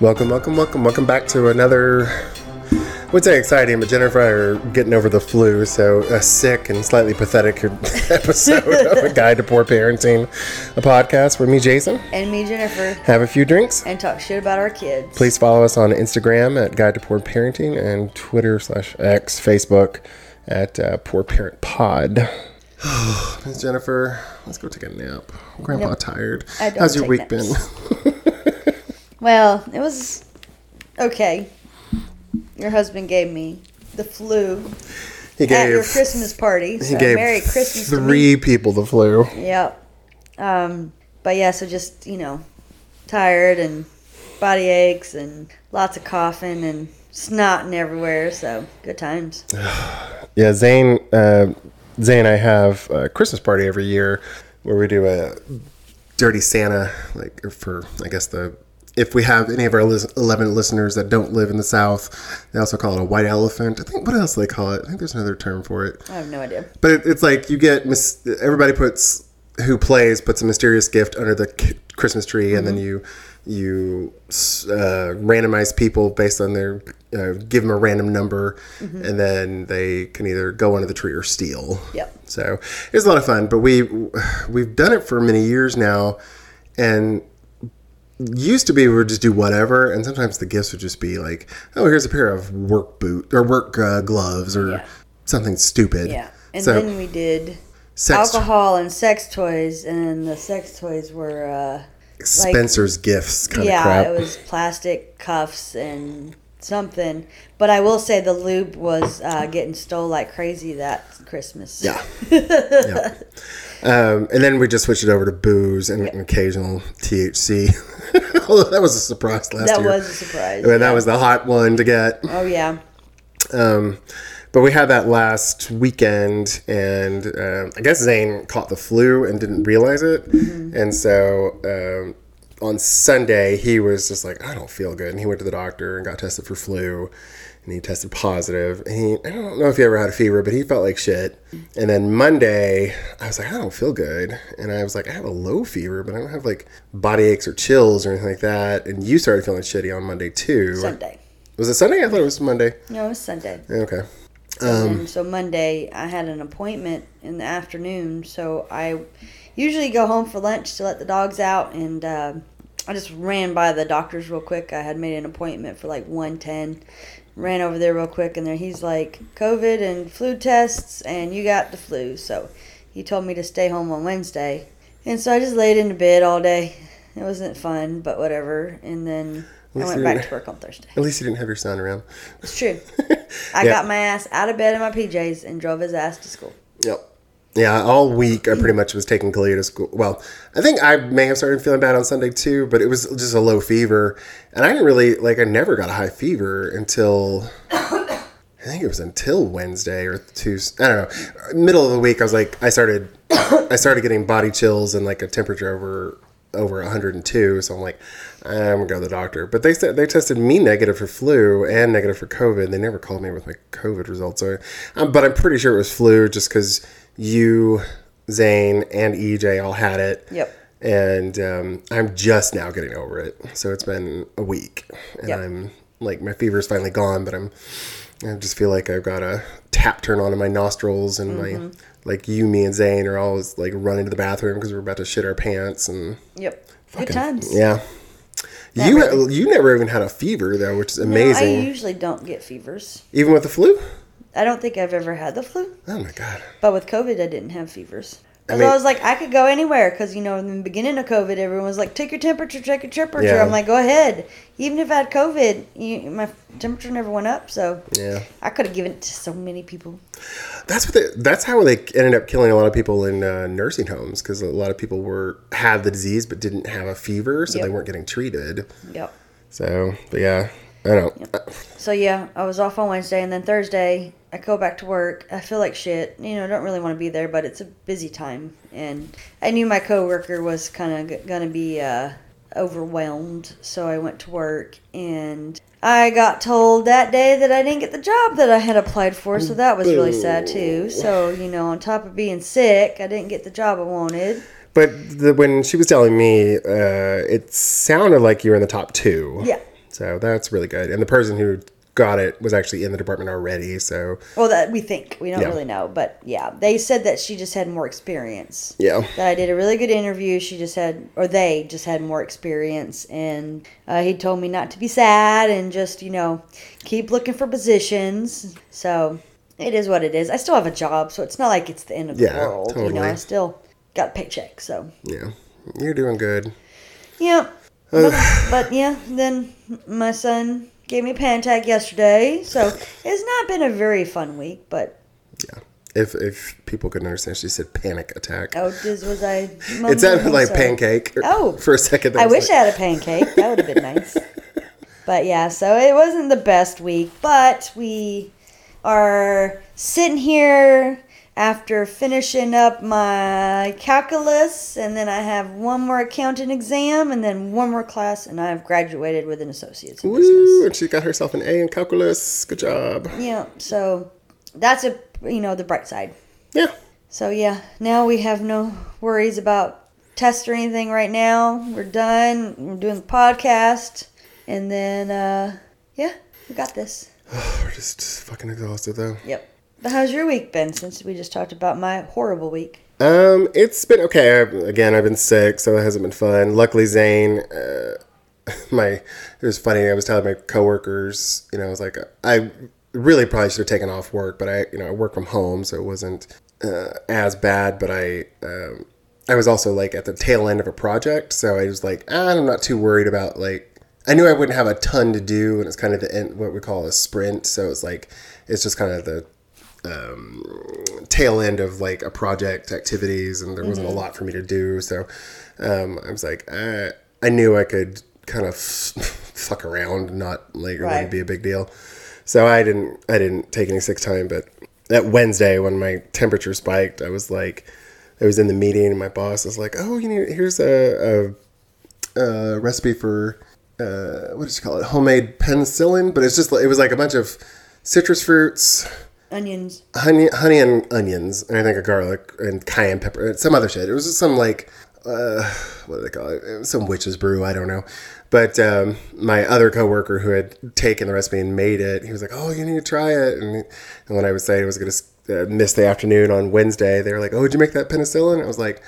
Welcome, welcome, welcome, welcome back to another. I would say exciting, but Jennifer and I are getting over the flu, so a sick and slightly pathetic episode of A Guide to Poor Parenting, a podcast where me, Jason, and me, Jennifer, have a few drinks and talk shit about our kids. Please follow us on Instagram at Guide to Poor Parenting and Twitter slash X, Facebook at uh, Poor Parent Pod. Miss Jennifer, let's go take a nap. Grandpa nope. tired. How's your week naps. been? well, it was okay your husband gave me the flu he gave, at your Christmas party. So he gave Merry Christmas three people the flu. Yep. Um, but yeah, so just you know, tired and body aches and lots of coughing and snotting everywhere. So good times. yeah, Zane. Uh, Zane and I have a Christmas party every year where we do a dirty Santa, like for I guess the if we have any of our 11 listeners that don't live in the South, they also call it a white elephant. I think, what else do they call it? I think there's another term for it. I have no idea. But it, it's like you get, everybody puts, who plays puts a mysterious gift under the Christmas tree, mm-hmm. and then mm-hmm. you you uh, randomize people based on their uh, give them a random number mm-hmm. and then they can either go under the tree or steal yep so it's a lot of fun but we we've done it for many years now and used to be we would just do whatever, and sometimes the gifts would just be like, "Oh, here's a pair of work boot or work uh, gloves or yeah. something stupid." Yeah, and so, then we did alcohol and sex toys, and the sex toys were uh, Spencer's like, gifts. Kind yeah, of crap. it was plastic cuffs and something. But I will say the lube was uh, getting stole like crazy that Christmas. Yeah. yeah. Um, and then we just switched it over to booze and yep. occasional THC. Although that was a surprise last that year. That was a surprise. I mean, that was the hot one to get. Oh yeah. Um, but we had that last weekend, and uh, I guess Zane caught the flu and didn't realize it, mm-hmm. and so um, on Sunday he was just like, I don't feel good, and he went to the doctor and got tested for flu, and he tested positive. And he, I don't know if he ever had a fever, but he felt like shit. And then Monday, I was like, I don't feel good. And I was like, I have a low fever, but I don't have like body aches or chills or anything like that. And you started feeling shitty on Monday too. Sunday. Was it Sunday? I thought it was Monday. No, it was Sunday. Okay. Um, so Monday, I had an appointment in the afternoon. So I usually go home for lunch to let the dogs out and. Uh, I just ran by the doctors real quick. I had made an appointment for like 110 ran over there real quick, and there he's like, COVID and flu tests, and you got the flu. So he told me to stay home on Wednesday. And so I just laid in bed all day. It wasn't fun, but whatever. And then I went back to work on Thursday. At least you didn't have your son around. It's true. I yeah. got my ass out of bed in my PJs and drove his ass to school. Yep. Yeah, all week I pretty much was taking Kalia to school. Well, I think I may have started feeling bad on Sunday too, but it was just a low fever. And I didn't really, like, I never got a high fever until, I think it was until Wednesday or Tuesday. I don't know. Middle of the week, I was like, I started, I started getting body chills and like a temperature over, over 102. So I'm like, I'm gonna go to the doctor. But they said they tested me negative for flu and negative for COVID. They never called me with my COVID results. So, um, but I'm pretty sure it was flu just because you, Zane, and EJ all had it. Yep. And um, I'm just now getting over it. So it's been a week, and yep. I'm like my fever is finally gone, but I'm I just feel like I've got a tap turn on in my nostrils, and mm-hmm. my like you, me, and Zane are always like running to the bathroom because we're about to shit our pants and. Yep. Fucking, Good times. Yeah. Not you really. you never even had a fever though, which is amazing. No, I usually don't get fevers. Even with the flu? I don't think I've ever had the flu. Oh my god! But with COVID, I didn't have fevers. I, mean, I was like, I could go anywhere because you know, in the beginning of COVID, everyone was like, "Take your temperature, check your temperature." Yeah. I'm like, "Go ahead." Even if I had COVID, you, my temperature never went up, so yeah, I could have given it to so many people. That's what. They, that's how they ended up killing a lot of people in uh, nursing homes because a lot of people were had the disease but didn't have a fever, so yep. they weren't getting treated. Yep. So, but yeah, I don't. Yep. So yeah, I was off on Wednesday, and then Thursday I go back to work. I feel like shit. You know, I don't really want to be there, but it's a busy time, and I knew my coworker was kind of gonna be uh, overwhelmed, so I went to work, and I got told that day that I didn't get the job that I had applied for, so that was really sad too. So you know, on top of being sick, I didn't get the job I wanted. But the, when she was telling me, uh, it sounded like you were in the top two. Yeah. So that's really good. And the person who got it was actually in the department already. So Well, that we think we don't Yeah. really know, but yeah, they said that she just had more experience. yeah, That I did a really good interview. She just had, or they just had more experience, and uh, he told me not to be sad and just you know keep looking for positions. So it is what it is. I still have a job, so it's not like it's the end of Yeah, the world. Totally. You know. I still got a paycheck. So yeah, you're doing good. yeah, but, but yeah, then my son gave me a Pantag yesterday, so it's not been a very fun week, but. Yeah. If if people couldn't understand, she said panic attack. Oh, this was I? it sounded like pancake. Oh. for a second. I wish like- I had a pancake. That would have been nice. But yeah, so it wasn't the best week, but we are sitting here after finishing up my calculus, and then I have one more accounting exam, and then one more class, and I've graduated with an associate's in Woo! business. And she got herself an A in calculus. Good job. Yeah, so that's a you know the bright side. Yeah. So yeah, now we have no worries about tests or anything right now. We're done. We're doing the podcast, and then uh, yeah, we got this. We're just fucking exhausted though. Yep. But how's your week been? Since we just talked about my horrible week. Um, it's been okay. Again, I've been sick, so it hasn't been fun. Luckily, Zane, uh, my it was funny. I was telling my coworkers, you know, I was like, I really probably should have taken off work, but I, you know, I work from home, so it wasn't uh, as bad. But I, um, I was also like at the tail end of a project, so I was like, ah, I'm not too worried about like. I knew I wouldn't have a ton to do, and it's kind of the end, what we call a sprint. So it's like, it's just kind of the tail end of like a project activities and there wasn't a lot for me to do so um, i was like uh, i knew i could kind of fuck around not like it Right. wouldn't be a big deal. So i didn't i didn't take any sick time but that wednesday when my temperature spiked i was like i was in the meeting and my boss was like oh you need here's a, a, a recipe for uh, what did you call it? Homemade penicillin but it's just like it was like a bunch of citrus fruits Onions. honey, honey and onions, and I think a garlic and cayenne pepper, and some other shit. It was just some like, uh, what do they call it? Some witch's brew. I don't know. But um, my other coworker who had taken the recipe and made it, he was like, "Oh, you need to try it." And, and when I was saying I was going to uh, miss the afternoon on Wednesday, they were like, "Oh, did you make that penicillin?" I was like,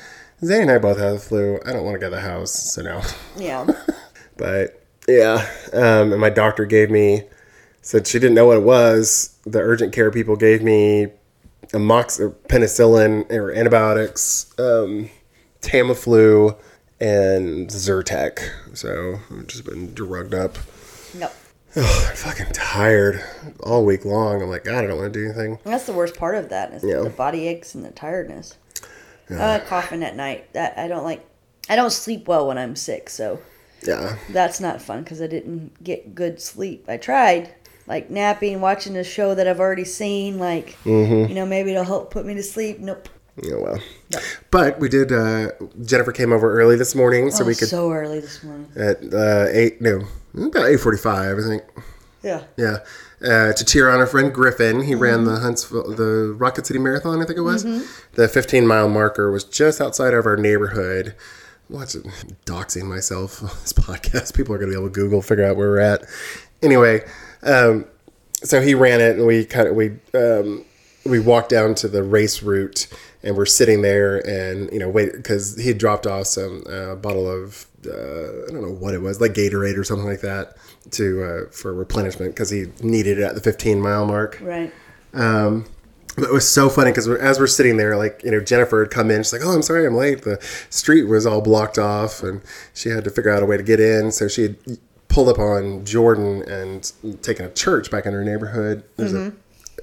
"Zane and I both have the flu. I don't want to go to the house, so no." Yeah. But yeah, um, and my doctor gave me said she didn't know what it was. The urgent care people gave me a mox or penicillin or antibiotics, um, Tamiflu, and Zyrtec. So I've just been drugged up. no. Oh, I'm fucking tired all week long. I'm like, God, I don't want to do anything. That's the worst part of that is Yeah. the body aches and the tiredness. Uh, coughing at night. That I don't like. I don't sleep well when I'm sick, so Yeah, that's not fun because I didn't get good sleep. I tried like napping, watching a show that I've already seen. Like Mm-hmm. you know, maybe it'll help put me to sleep. Nope. yeah, well. But we did. Uh, Jennifer came over early this morning, so oh, we could so early this morning. at uh, eight. No, about eight forty-five, I think. Yeah. Yeah, uh, to cheer on our friend Griffin. He ran the Huntsville, the Rocket City Marathon, I think it was. The 15 mile marker was just outside of our neighborhood. Watch it? Doxing myself on this podcast. People are going to be able to Google, figure out where we're at. Anyway, um, so he ran it, and we kind of we um, we walked down to the race route, and we're sitting there, and you know, wait because he dropped off some uh, bottle of uh, I don't know what it was, like Gatorade or something like that, to uh, for replenishment because he needed it at the 15 mile mark. Right. Um, but it was so funny because as we're sitting there, like you know, Jennifer had come in. She's like, "Oh, I'm sorry, I'm late. The street was all blocked off, and she had to figure out a way to get in." So she had pulled up on Jordan and taken a church back in her neighborhood. There's a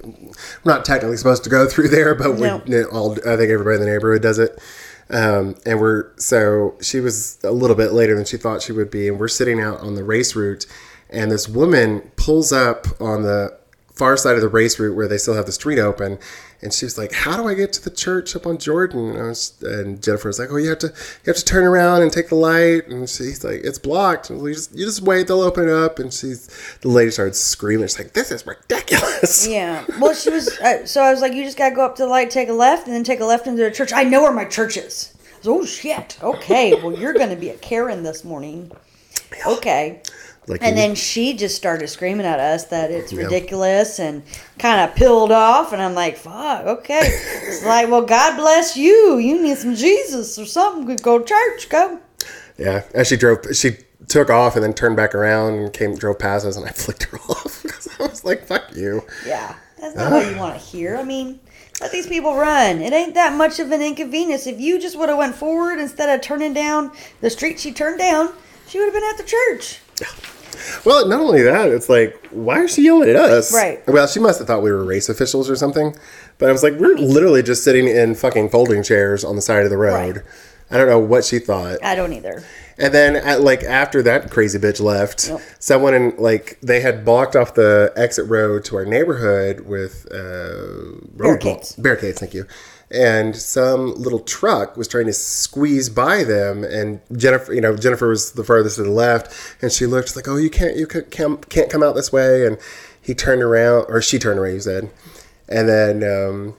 we're not technically supposed to go through there, but No. all I think everybody in the neighborhood does it. Um, and we're so she was a little bit later than she thought she would be, and we're sitting out on the race route, and this woman pulls up on the far side of the race route where they still have the street open, and she was like, "How do I get to the church up on Jordan?" And, I was, and Jennifer was like, "Oh, you have to you have to turn around and take the light," and she's like, "It's blocked." And we just you just wait, they'll open it up, and she's the lady started screaming. She's like, "This is ridiculous." Yeah. Well, she was. Uh, so I was like, you just gotta go up to the light, take a left, and then take a left into the church. I know where my church is. I was, oh shit. Okay. Well, you're gonna be a Karen this morning. Okay. Like And then she just started screaming at us that it's ridiculous and kind of peeled off. And I'm like, fuck, okay. it's like, well, God bless you. You need some Jesus or something. Go to church. Go. yeah, as she drove, she took off and then turned back around and came drove past us, and I flicked her off because I was like, "Fuck you." Yeah. That's not ah. what you want to hear. I mean, let these people run. It ain't that much of an inconvenience. If you just would have went forward instead of turning down the street she turned down, she would have been at the church. Well, not only that, it's like, why is she yelling at us? Right. Well, she must have thought we were race officials or something. But I was like, we're literally just sitting in fucking folding chairs on the side of the road. Right. I don't know what she thought. I don't either. And then, at, like after that crazy bitch left, someone in like they had blocked off the exit road to our neighborhood with uh, road Barricades. barricades. Thank you. And some little truck was trying to squeeze by them, and Jennifer, you know, Jennifer was the farthest to the left, and she looked like, "Oh, you can't, you can't come, can't come out this way." And he turned around, or she turned around, you said, and then um,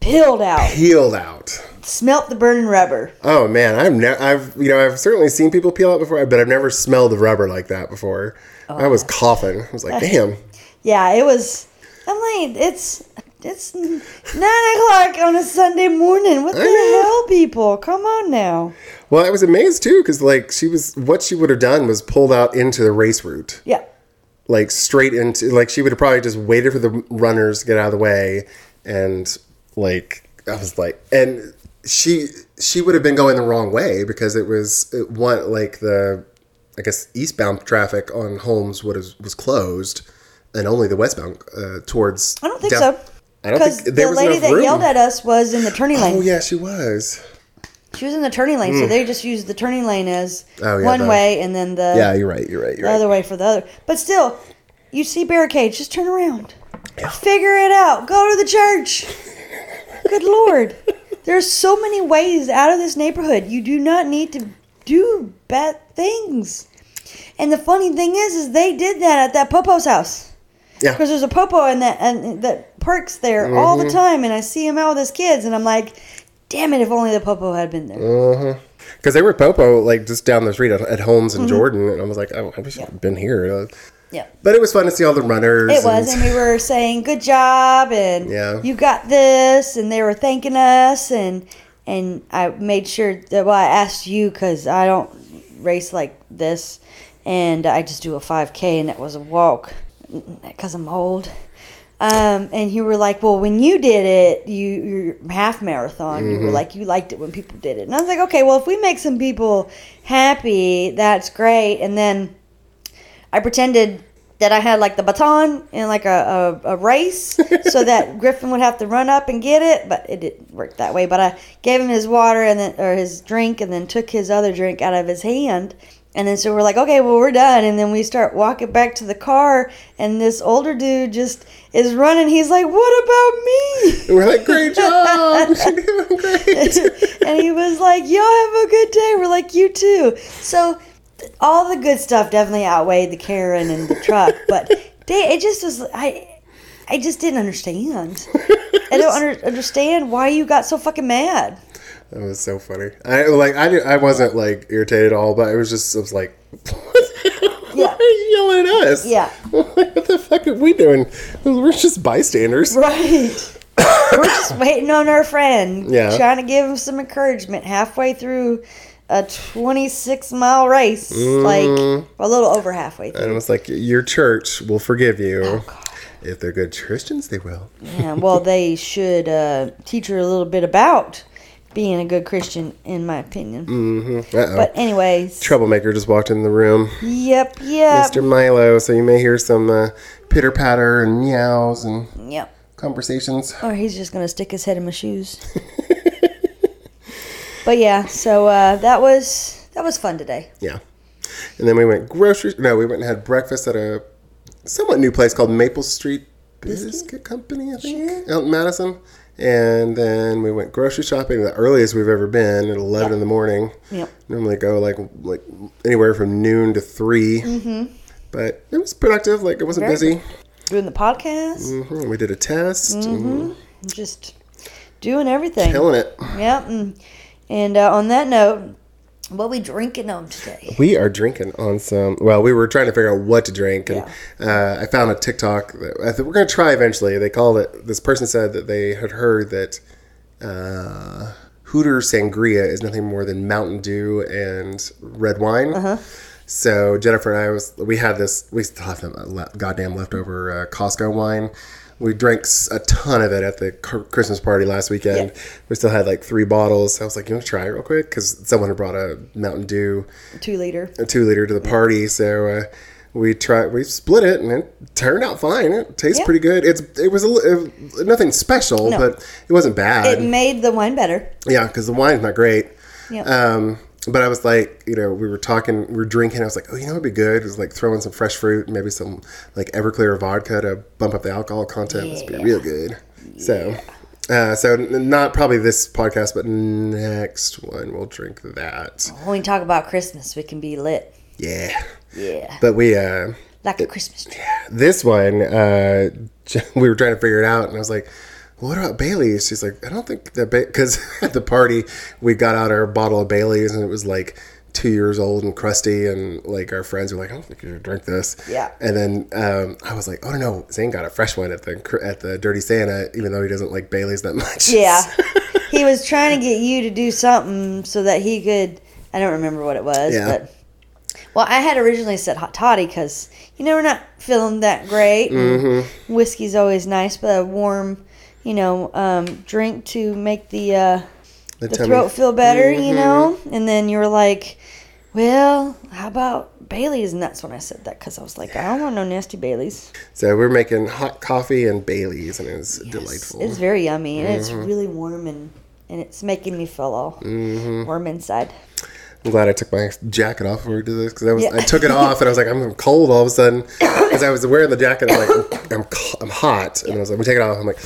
Peeled out. peeled out. Smelt the burning rubber. Oh man, I've never, I've you know, I've certainly seen people peel out before, but I've never smelled the rubber like that before. I was coughing. I was like, damn. Yeah, it was. I'm like, it's it's nine o'clock on a Sunday morning. What the hell, people? Come on now. Well, I was amazed too, because like she was, what she would have done was pulled out into the race route, Yeah, like straight into, like she would have probably just waited for the runners to get out of the way, and like I was like, and she she would have been going the wrong way because it was it one like the I guess eastbound traffic on Holmes was was closed, and only the westbound uh, towards. I don't think down- so. I don't Because think there the was lady that room. yelled at us was in the turning lane. Oh yeah, she was. She was in the turning lane, so mm. they just used the turning lane as Oh, yeah, one the- way, and then the Yeah, you're right. You're right. You're the right. other way for the other. But still, you see barricades, just turn around. Figure it out. Go to the church. Good lord. There's so many ways out of this neighborhood. You do not need to do bad things. And the funny thing is, is they did that at that Popo's house. Yeah. Because there's a Popo and that and that parks there all the time, and I see him out with his kids, and I'm like, damn it, if only the Popo had been there. Because they were Popo, like just down the street at, at Holmes Mm-hmm. and Jordan, and I was like, oh, I wish I'd been here. Uh, Yeah. But it was fun to see all the runners. It was, and we were saying good job, and Yeah. you got this, and they were thanking us, and and I made sure that well, I asked you because I don't race like this, and I just do a 5K, and that was a walk because I'm old. Um, and you were like, well, when you did it, you your half marathon, you Mm-hmm. were like, you liked it when people did it, and I was like, okay, well, if we make some people happy, that's great. And then I pretended that I had like the baton in like a, a, a race so that Griffin would have to run up and get it, but it didn't work that way. But I gave him his water and then or his drink and then took his other drink out of his hand. And then so we're like, okay, well we're done. And then we start walking back to the car and this older dude just is running. He's like, What about me? And we're like, great job. Great. and he was like, "Y'all have a good day." We're like, "You too." So all the good stuff definitely outweighed the Karen and the truck, but they, it just was I I just didn't understand. I don't under, understand why you got so fucking mad. That was so funny. I like I did, I wasn't like irritated at all, but it was just I was like, Yeah. why are you yelling at us? Yeah. what the fuck are we doing? We're just bystanders. Right. We're just waiting on our friend. Yeah. Trying to give him some encouragement halfway through a 26 mile race. Like, a little over halfway through. And it was like, your church will forgive you. Oh, if they're good Christians, they will. Yeah, well, they should uh, teach her a little bit about being a good Christian, in my opinion. Mm-hmm. Uh-oh. But anyways, Troublemaker just walked in the room. yep, yep, Mr. Milo, so you may hear some uh, pitter patter and meows and yep. conversations. Or he's just gonna stick his head in my shoes. but yeah, so uh, that was that was fun today. Yeah. And then we went grocery. No, we went and had breakfast at a somewhat new place called Maple Street Biscuit Company, I think, out in Madison. And then we went grocery shopping, the earliest we've ever been at 11 in the morning. Yep. Normally go like like anywhere from noon to 3. Mm-hmm. But it was productive. Like it wasn't Very busy. Doing the podcast, Mm-hmm. We did a test. and just doing everything. Killing it. Yep. And, and uh, on that note, What we drinking on today? We are drinking on some. Well, we were trying to figure out what to drink, and uh, I found a TikTok. That I think we're going to try eventually. They called it. This person said that they had heard that uh, Hooter Sangria is nothing more than Mountain Dew and red wine. So Jennifer and I was we had this. We still have some goddamn leftover uh, Costco wine. We drank a ton of it at the Christmas party last weekend. Yeah. We still had like three bottles. I was like, you want to try it real quick? Because someone had brought a Mountain Dew Two liter. a two liter to the party. So uh, we tried, we split it, and it turned out fine. It tastes Yeah. pretty good. It's it was a, it, nothing special, No. but it wasn't bad. It made the wine better. yeah, because the wine's not great. Yeah. Um, but I was like, you know, we were talking, we were drinking. I was like, oh, you know, it'd be good? It was like throwing some fresh fruit, and maybe some like Everclear vodka to bump up the alcohol content. It's be real good. So. Uh, so not probably this podcast, but next one we'll drink that. When we talk about Christmas, we can be lit. Yeah, Yeah. but we uh, Like a Christmas tree. this one, uh, we were trying to figure it out, and I was like, "What about Bailey's?" She's like, "I don't think that because at the party we got out our bottle of Bailey's, and it was like two years old and crusty, and like our friends were like, "I don't think you should drink this." Yeah. And then um, I was like, "Oh no, Zane got a fresh one at the at the Dirty Santa, even though he doesn't like Bailey's that much." Yeah. he was trying to get you to do something so that he could. I don't remember what it was, Yeah. but. Well, I had originally said hot toddy because, you know, we're not feeling that great. Mm-hmm. Whiskey's always nice, but a warm, you know, um, drink to make the, uh, the tummy- throat feel better, you Mhm. know? And then you were like, well, how about Bailey's? And that's when I said that because I was like, I don't want no nasty Bailey's. So we're making hot coffee and Bailey's, and it was delightful. It's very yummy and it's Mm-hmm. really warm and, and it's making me feel all Mm-hmm. warm inside. I'm glad I took my jacket off before we did this because I was Yeah. I took it off and I was like I'm cold all of a sudden because I was wearing the jacket. I'm like I'm co- I'm hot and I was like, "We take it off." I'm like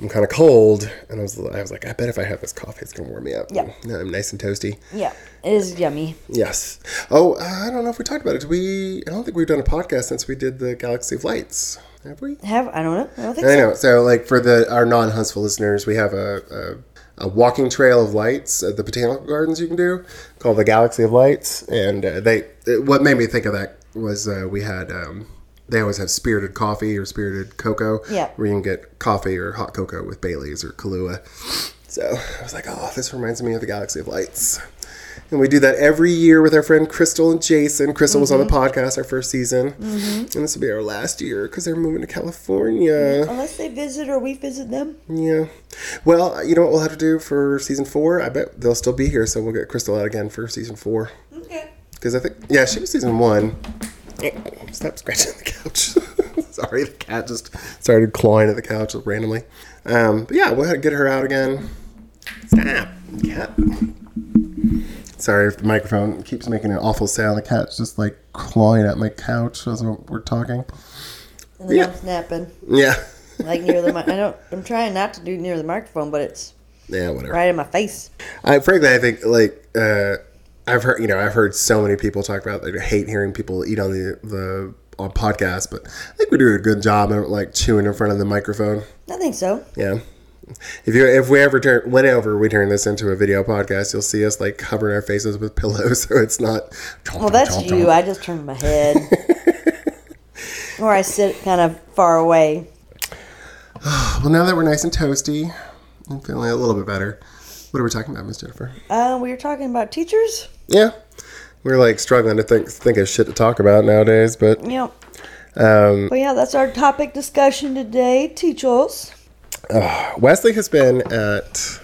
I'm kind of cold and I was I was like I bet if I have this coffee it's gonna warm me up. Yeah. And I'm nice and toasty. Yeah, it is yummy. Yes. Oh, uh, I don't know if we talked about it. We I don't think we've done a podcast since we did the Galaxy of Lights. Have we? Have I don't know. I don't think I so. know. So, like for the our non-Huntsville listeners, we have a, a, a walking trail of lights at the botanical gardens you can do called the Galaxy of Lights, and uh, they what made me think of that was uh, we had um, they always have spirited coffee or spirited cocoa, Yeah. where you can get coffee or hot cocoa with Bailey's or Kahlua. So I was like, oh, this reminds me of the Galaxy of Lights. And we do that every year with our friend Crystal and Jason. Crystal was on the mm-hmm. podcast our first season. Mm-hmm. And this will be our last year because they're moving to California. Unless they visit or we visit them. Yeah. Well, you know what we'll have to do for season four? I bet they'll still be here, so we'll get Crystal out again for season four. Okay. Because I think, yeah, she was season one. Stop scratching the couch. Sorry, the cat just started clawing at the couch randomly. Um, but yeah, we'll get her out again. Stop, cat. Sorry if the microphone keeps making an awful sound. The cat's just like clawing at my couch as we're talking. And then Yeah. I'm snapping Yeah. like near the. mi- I don't. I'm trying not to do near the microphone, but it's Yeah, whatever. right in my face. I frankly, I think like uh, I've heard, you know, I've heard so many people talk about they hate hearing people eat on the the on podcasts, but I think we do a good job of like chewing in front of the microphone. I think so. Yeah. If you if we ever turn whenever we turn this into a video podcast, you'll see us like covering our faces with pillows, so it's not. Well, that's you. I just turn my head, or I sit kind of far away. Well, now that we're nice and toasty, I'm feeling a little bit better. What are we talking about, Miss Jennifer? Uh, we were talking about teachers. Yeah, we're like struggling to think think of shit to talk about nowadays, but Yep. um, Well, yeah, that's our topic discussion today. Teachers. Wesley has been at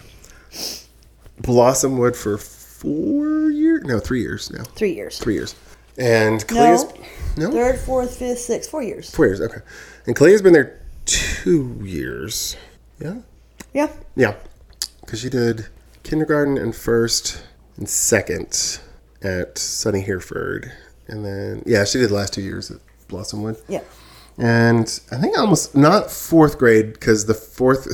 Blossomwood for four years, no, three years now, Three years. three years, and Clea's no, Third, fourth, fifth, sixth, four years. four years, okay, and Clea's been there two years, yeah, Yeah. yeah, because she did kindergarten and first and second at Sonnie Hereford, and then yeah, she did the last two years at Blossomwood. Yeah. and I think almost not fourth grade because the fourth,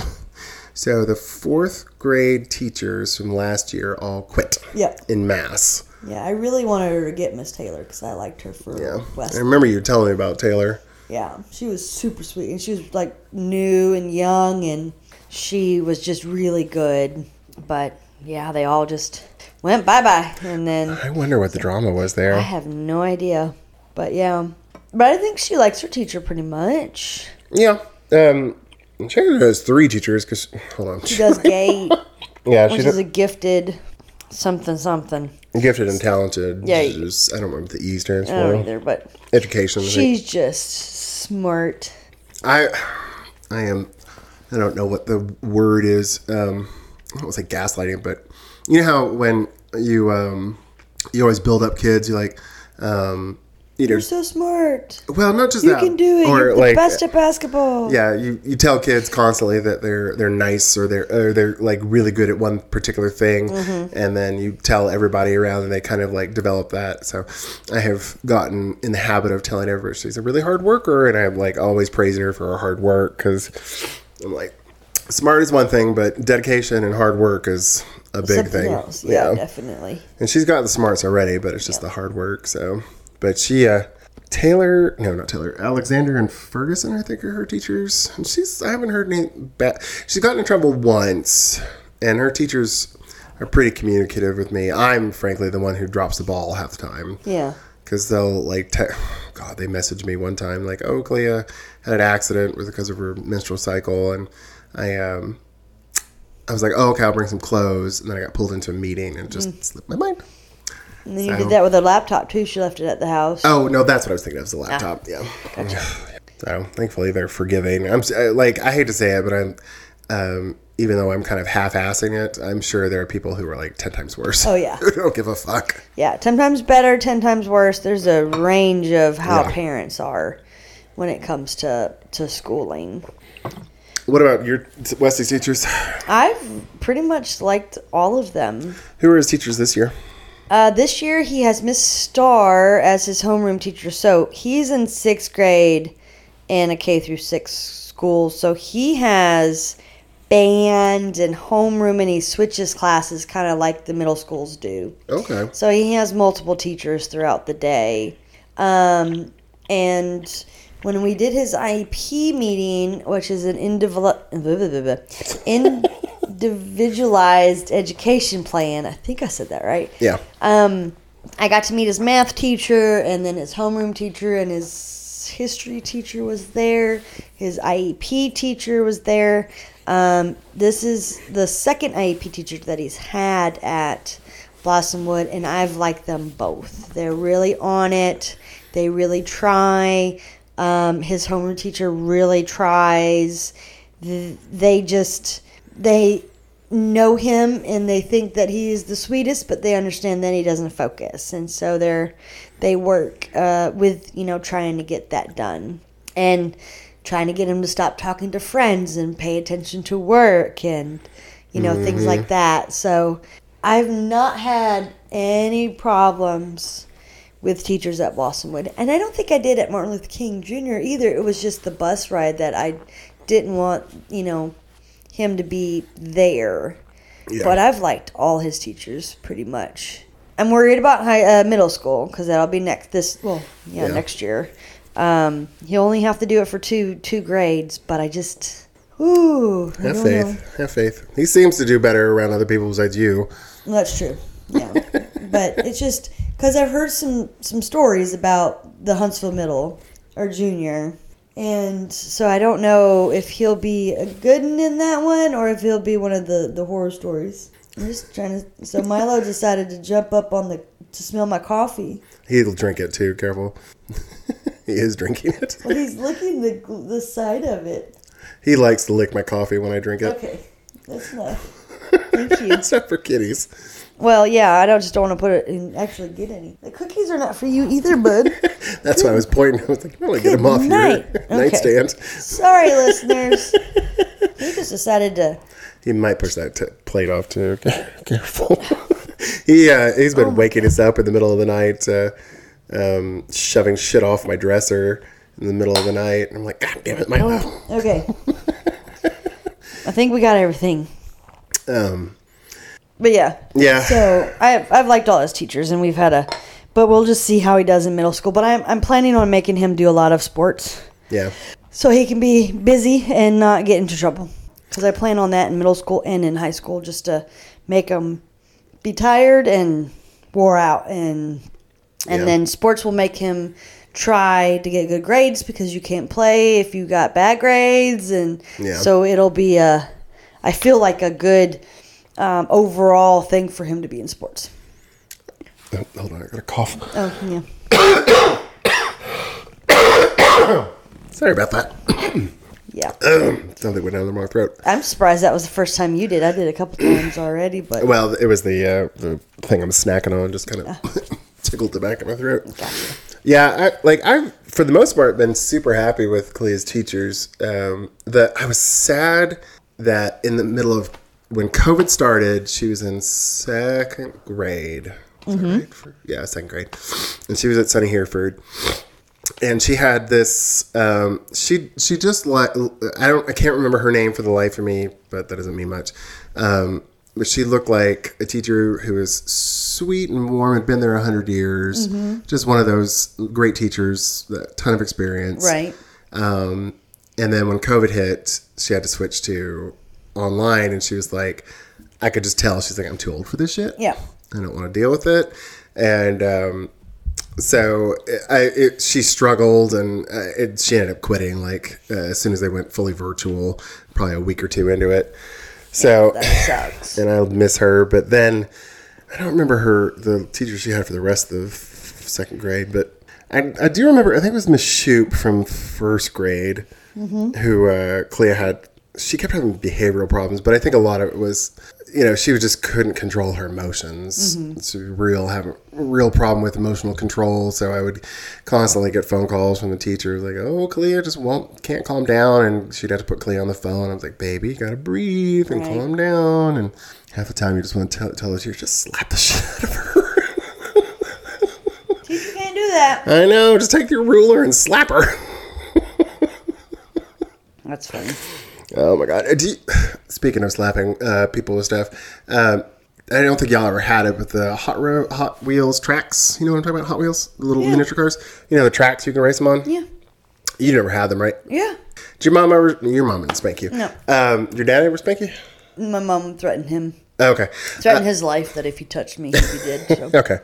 so the fourth grade teachers from last year all quit Yeah. in mass. Yeah. I really wanted her to get Miss Taylor because I liked her for Yeah, West. I remember you telling me about Taylor. Yeah, she was super sweet, and she was like new and young, and she was just really good. But yeah, they all just went bye bye, and then I wonder what the drama was there. I have no idea. But yeah, but I think she likes her teacher pretty much. Yeah. Um, she has three teachers because hold on. She does gate, yeah, which she's is a gifted something something. gifted and talented. Yeah. Just- I don't remember what the E stands I don't for. either, but Education. She's just smart. I, I am. I don't know what the word is. Um, I don't say gaslighting, but you know how when you um, you always build up kids, you're like, um, you know, You're so smart. well, not just You that, can do it. or You're the like, best at basketball. yeah, you, you tell kids constantly that they're they're nice or they're or they're like really good at one particular thing, Mm-hmm. and then you tell everybody around, and they kind of like develop that. So, I have gotten in the habit of telling everybody she's a really hard worker, and I'm like always praising her for her hard work because I'm like, smart is one thing, but dedication and hard work is a big Something thing. else. Yeah, definitely. And she's got the smarts already, but it's just the hard work. So, but she, uh, Taylor, no, not Taylor, Alexander and Ferguson, I think are her teachers. And she's, I haven't heard any bad. She's gotten in trouble once, and her teachers are pretty communicative with me. I'm frankly the one who drops the ball half the time Yeah. because they'll like, te- God, they messaged me one time like, "Oh, Clea had an accident because of her menstrual cycle," and I um, I was like, "Oh, okay, I'll bring some clothes," and then I got pulled into a meeting and just slipped my mind. And then you did that with her laptop too. She left it at the house. Oh no, that's what I was thinking of. Was the laptop? yeah. So thankfully they're forgiving. I'm uh, like I hate to say it, but I'm um, even though I'm kind of half-assing it, I'm sure there are people who are like ten times worse. Oh, yeah. who don't give a fuck. Yeah, ten times better, ten times worse. There's a range of how Yeah. parents are when it comes to to schooling. What about your Wesley's teachers? I've pretty much liked all of them. Who were his teachers this year? Uh, this year he has Miss Starr as his homeroom teacher. So he's in sixth grade in a K through six school. So he has band and homeroom and he switches classes kind of like the middle schools do. Okay. So he has multiple teachers throughout the day. Um, and when we did his IEP meeting, which is an individual, individualized education plan, I think I said that right. Yeah. Um, I got to meet his math teacher and then his homeroom teacher and his history teacher was there. His IEP teacher was there. Um, this is the second IEP teacher that he's had at Blossomwood, and I've liked them both. They're really on it. They really try. Um, his homeroom teacher really tries. They just they know him and they think that he is the sweetest, but they understand that he doesn't focus, and so they're they work uh, with you know trying to get that done and trying to get him to stop talking to friends and pay attention to work and you know things like that. So I've not had any problems with teachers at Blossomwood, and I don't think I did at Martin Luther King Jr. either. It was just the bus ride that I didn't want you know him to be there. Yeah. But I've liked all his teachers pretty much. I'm worried about high uh, middle school because that'll be next this well yeah, Yeah. next year. Um, he'll only have to do it for two two grades, but I just ooh I Have faith. know. Have faith. He seems to do better around other people besides you. That's true. Yeah, but it's just because I've heard some some stories about the Huntsville Middle or Junior, and so I don't know if he'll be a good one in that one or if he'll be one of the the horror stories. I'm just trying to. So Milo decided to jump up on the to smell my coffee. He'll drink it too. Careful. he is drinking it. But he's licking the the side of it. He likes to lick my coffee when I drink it. Okay, that's enough. Thank you. Not for kitties. Well, yeah, I don't just don't want to put it and actually get any. The cookies are not for you either, bud. That's why I was pointing. I was like, I want to get them off night. your Okay. nightstand. Sorry, listeners. He just decided to. He might push that t- plate off too. Careful. he uh, he's been waking us up in the middle of the night, uh, um, shoving shit off my dresser in the middle of the night. I'm like, God damn it, Milo. Okay. I think we got everything. Um, But yeah. yeah. So I've I've liked all his teachers, and we've had a. But we'll just see how he does in middle school. But I'm I'm planning on making him do a lot of sports, yeah. so he can be busy and not get into trouble. because I plan on that in middle school and in high school just to make him be tired and wore out and and Yeah. then sports will make him try to get good grades because you can't play if you got bad grades and Yeah. so it'll be a I feel like a good um, overall thing for him to be in sports. Oh, hold on, I got a cough. Oh yeah, Sorry about that. yeah. Something went down the wrong throat. I'm surprised that was the first time you did. I did a couple times already, but Well, it was the uh, the thing I'm snacking on, just kind of tickled the back of my throat. Yeah, I, like I've for the most part been super happy with Clea's teachers. Um, that I was sad that in the middle of when COVID started, she was in second grade. That right? For- Yeah, second grade, and she was at Sonnie Hereford. and she had this um, she she just like i don't i can't remember her name for the life of me but that doesn't mean much um, but she looked like a teacher who was sweet and warm had been there a hundred years just one of those great teachers a ton of experience right. um, and then when covid hit she had to switch to online and she was like i could just tell she's like i'm too old for this shit Yeah. I don't want to deal with it. And um, so I, it, she struggled and uh, it, she ended up quitting like uh, as soon as they went fully virtual, probably a week or two into it. So, That sucks. and I'll miss her. But then I don't remember her, the teacher she had for the rest of second grade, but I, I do remember, I think it was Miss Shoop from first grade who uh, Clea had. She kept having behavioral problems, but I think a lot of it was, you know, she just couldn't control her emotions. Mm-hmm. It's a real have a real problem with emotional control. So I would constantly get phone calls from the teacher like, "Oh, Clea just won't can't calm down," and she'd have to put Clea on the phone. I was like, "Baby, you gotta breathe and Right. calm down." And half the time, you just want to tell, tell the teacher, "Just slap the shit out of her." Teacher can't do that. I know. Just take your ruler and slap her. That's funny. Oh my god! Uh, you, speaking of slapping uh, people with stuff, um, I don't think y'all ever had it with the Hot Ro- Hot Wheels tracks. You know what I'm talking about? Hot Wheels, the little Yeah. miniature cars. You know the tracks you can race them on. Yeah. You never had them, right? Yeah. Did your mom ever? Your mom didn't spank you. No. Um, your dad ever spank you? My mom threatened him. Okay. Threatened his life that if he touched me, he did. So. Okay.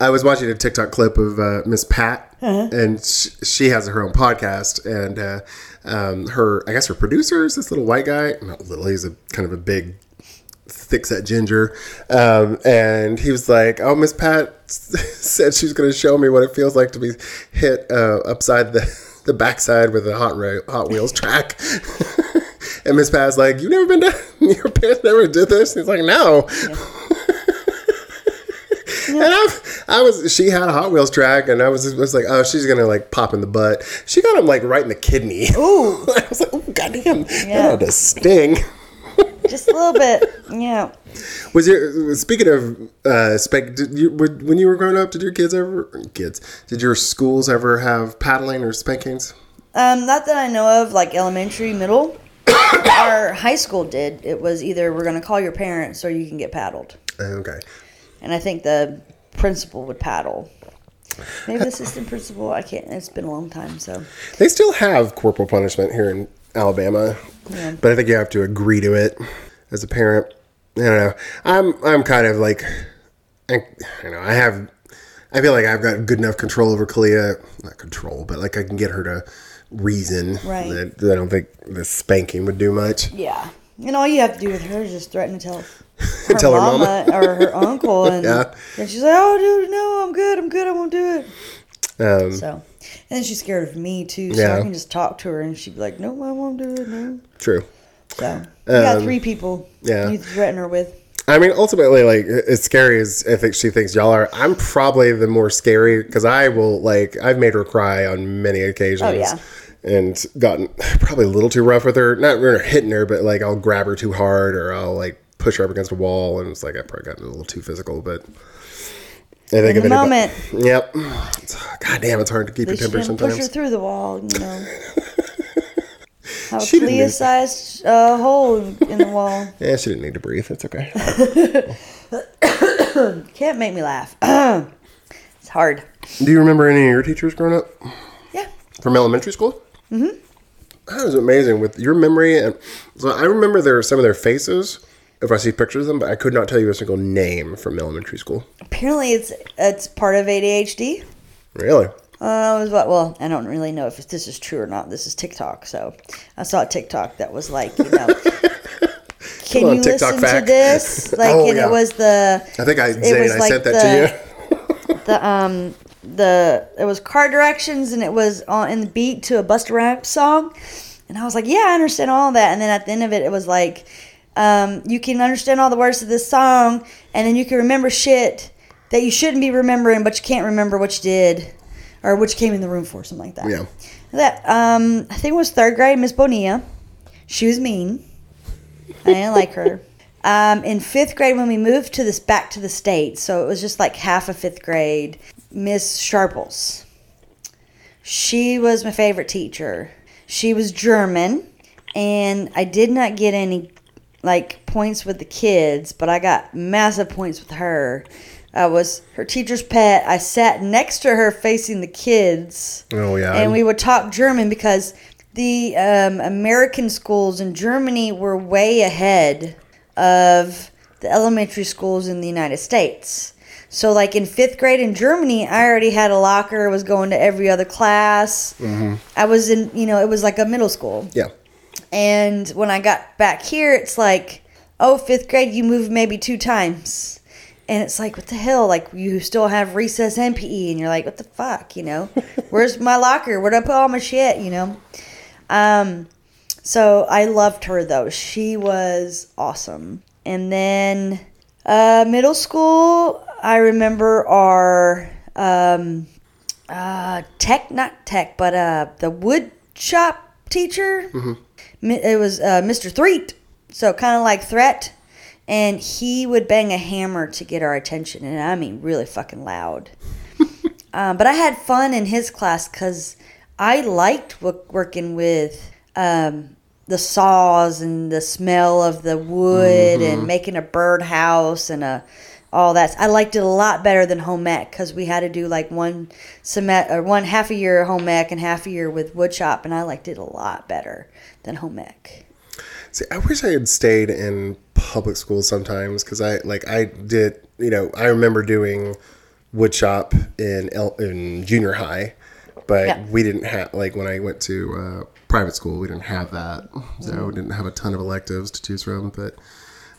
I was watching a TikTok clip of uh, Miss Pat, and sh- she has her own podcast, and uh, um, her, I guess her producer is this little white guy. Not little, he's a kind of a big, thick-set ginger, um, and he was like, "Oh, Miss Pat said she's going to show me what it feels like to be hit uh, upside the the backside with a hot Ra- Hot Wheels track." And Miss Pat's like, You've never been to your parents never did this." And he's like, "No." And I, I was, she had a Hot Wheels track, and I was, was like, oh, she's gonna like pop in the butt. She got him like right in the kidney. Ooh. I was like, oh goddamn, Yeah. that had to sting. Just a little bit. Yeah. Was your speaking of uh, spec? Did you when you were growing up? Did your kids ever kids? Did your schools ever have paddling or spankings? Um, not that I know of, like elementary, middle. Our high school did. It was either we're going to call your parents or you can get paddled. Okay, And I think the principal would paddle. Maybe the assistant principal. I can't. It's been a long time, so they still have corporal punishment here in Alabama, Yeah. but I think you have to agree to it as a parent. I don't know. I'm I'm kind of like, I, I know I have. I feel like I've got good enough control over Kalia. Not control, but like I can get her to reason. Right. That, that I don't think the spanking would do much. yeah. And all you have to do with her is just threaten to tell her Tell her mama, mama. or her uncle, and, Yeah. and she's like, "Oh, dude, no, I'm good. I'm good. I won't do it." Um, So, and then she's scared of me too. So Yeah. I can just talk to her, and she'd be like, "No, I won't do it." No. true. So you got Um, three people. yeah. You threaten her with. I mean, ultimately, like as scary as I think she thinks y'all are, I'm probably the more scary because I will like I've made her cry on many occasions. Oh, yeah. And gotten probably a little too rough with her. Not really hitting her, but like I'll grab her too hard or I'll like push her up against a wall, and it's like I probably gotten a little too physical. But I think In if the moment. Yep. God damn, it's hard to keep your temper shouldn't push her sometimes. through the wall, you know. A She didn't Clea-sized uh, hole in the wall. Yeah, she didn't need to breathe. That's okay. Can't make me laugh. it's hard. Do you remember any of your teachers growing up Yeah. from elementary school? Mm-hmm. That was amazing with your memory. And so I remember there some of their faces if I see pictures of them, but I could not tell you a single name from elementary school. Apparently, it's it's part of ADHD. Really? Uh, was what? Well, I don't really know if this is true or not. This is TikTok, so I saw a TikTok that was like, you know, can on, you TikTok listen fact. to this? Like, Oh, and yeah. it was the I think I, It Zane, was I like sent that to you. the um the it was car directions and it was on in the beat to a Busta Rhymes song, and I was like, yeah, I understand all that. And then at the end of it, it was like, um, you can understand all the words of this song, and then you can remember shit that you shouldn't be remembering, but you can't remember what you did or what you came in the room for, something like that. Yeah. That um, I think it was third grade, Miss Bonilla. She was mean. I didn't like her. Um, in fifth grade, when we moved to this back to the states, so it was just like half of fifth grade. Miss Sharples. She was my favorite teacher. She was German, and I did not get any like points with the kids, but I got massive points with her. I was her teacher's pet. I sat next to her facing the kids Oh yeah. and we would talk German because the um, American schools in Germany were way ahead of the elementary schools in the United States. So, like in fifth grade in Germany, I already had a locker. Was going to every other class. I was in, you know, it was like a middle school. yeah. And when I got back here, it's like, oh, fifth grade, you moved maybe two times. And it's like, what the hell? Like, you still have recess and PE. And you're like, what the fuck, you know? Where's my locker? Where'd I put all my shit, you know? Um, so I loved her, though. She was awesome. And then uh, middle school, I remember our um, uh, tech, not tech, but uh, the wood shop teacher. Mi- It was uh, Mr. Threat, so kind of like Threat, and he would bang a hammer to get our attention, and I mean really fucking loud. um, but I had fun in his class because I liked wo- working with um, the saws and the smell of the wood and making a birdhouse and a all that. I liked it a lot better than home ec because we had to do like one sem- or one half a year home ec and half a year with wood shop, and I liked it a lot better than home ec. See, I wish I had stayed in public school sometimes because I like I did. You know, I remember doing wood shop in el- in junior high, but Yeah. we didn't have like when I went to uh, private school, we didn't have that, so we didn't have a ton of electives to choose from. But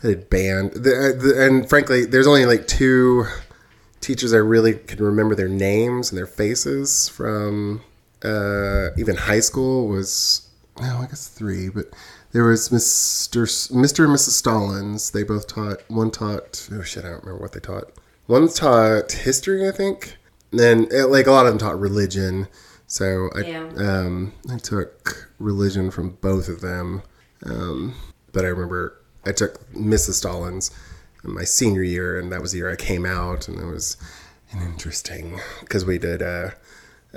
Did band, the, the, and frankly, there's only like two teachers I really can remember their names and their faces from uh, even high school was no, I guess three, but there was Mr. S- Mr. and Mrs. Stallings. They both taught. One taught. Oh shit, I don't remember what they taught. One taught history, I think. And then uh, like a lot of them taught religion. So I Yeah. um, I took religion from both of them. Um, but I remember I took Mrs. Stallings in my senior year, and that was the year I came out, and it was an interesting because we did. Uh,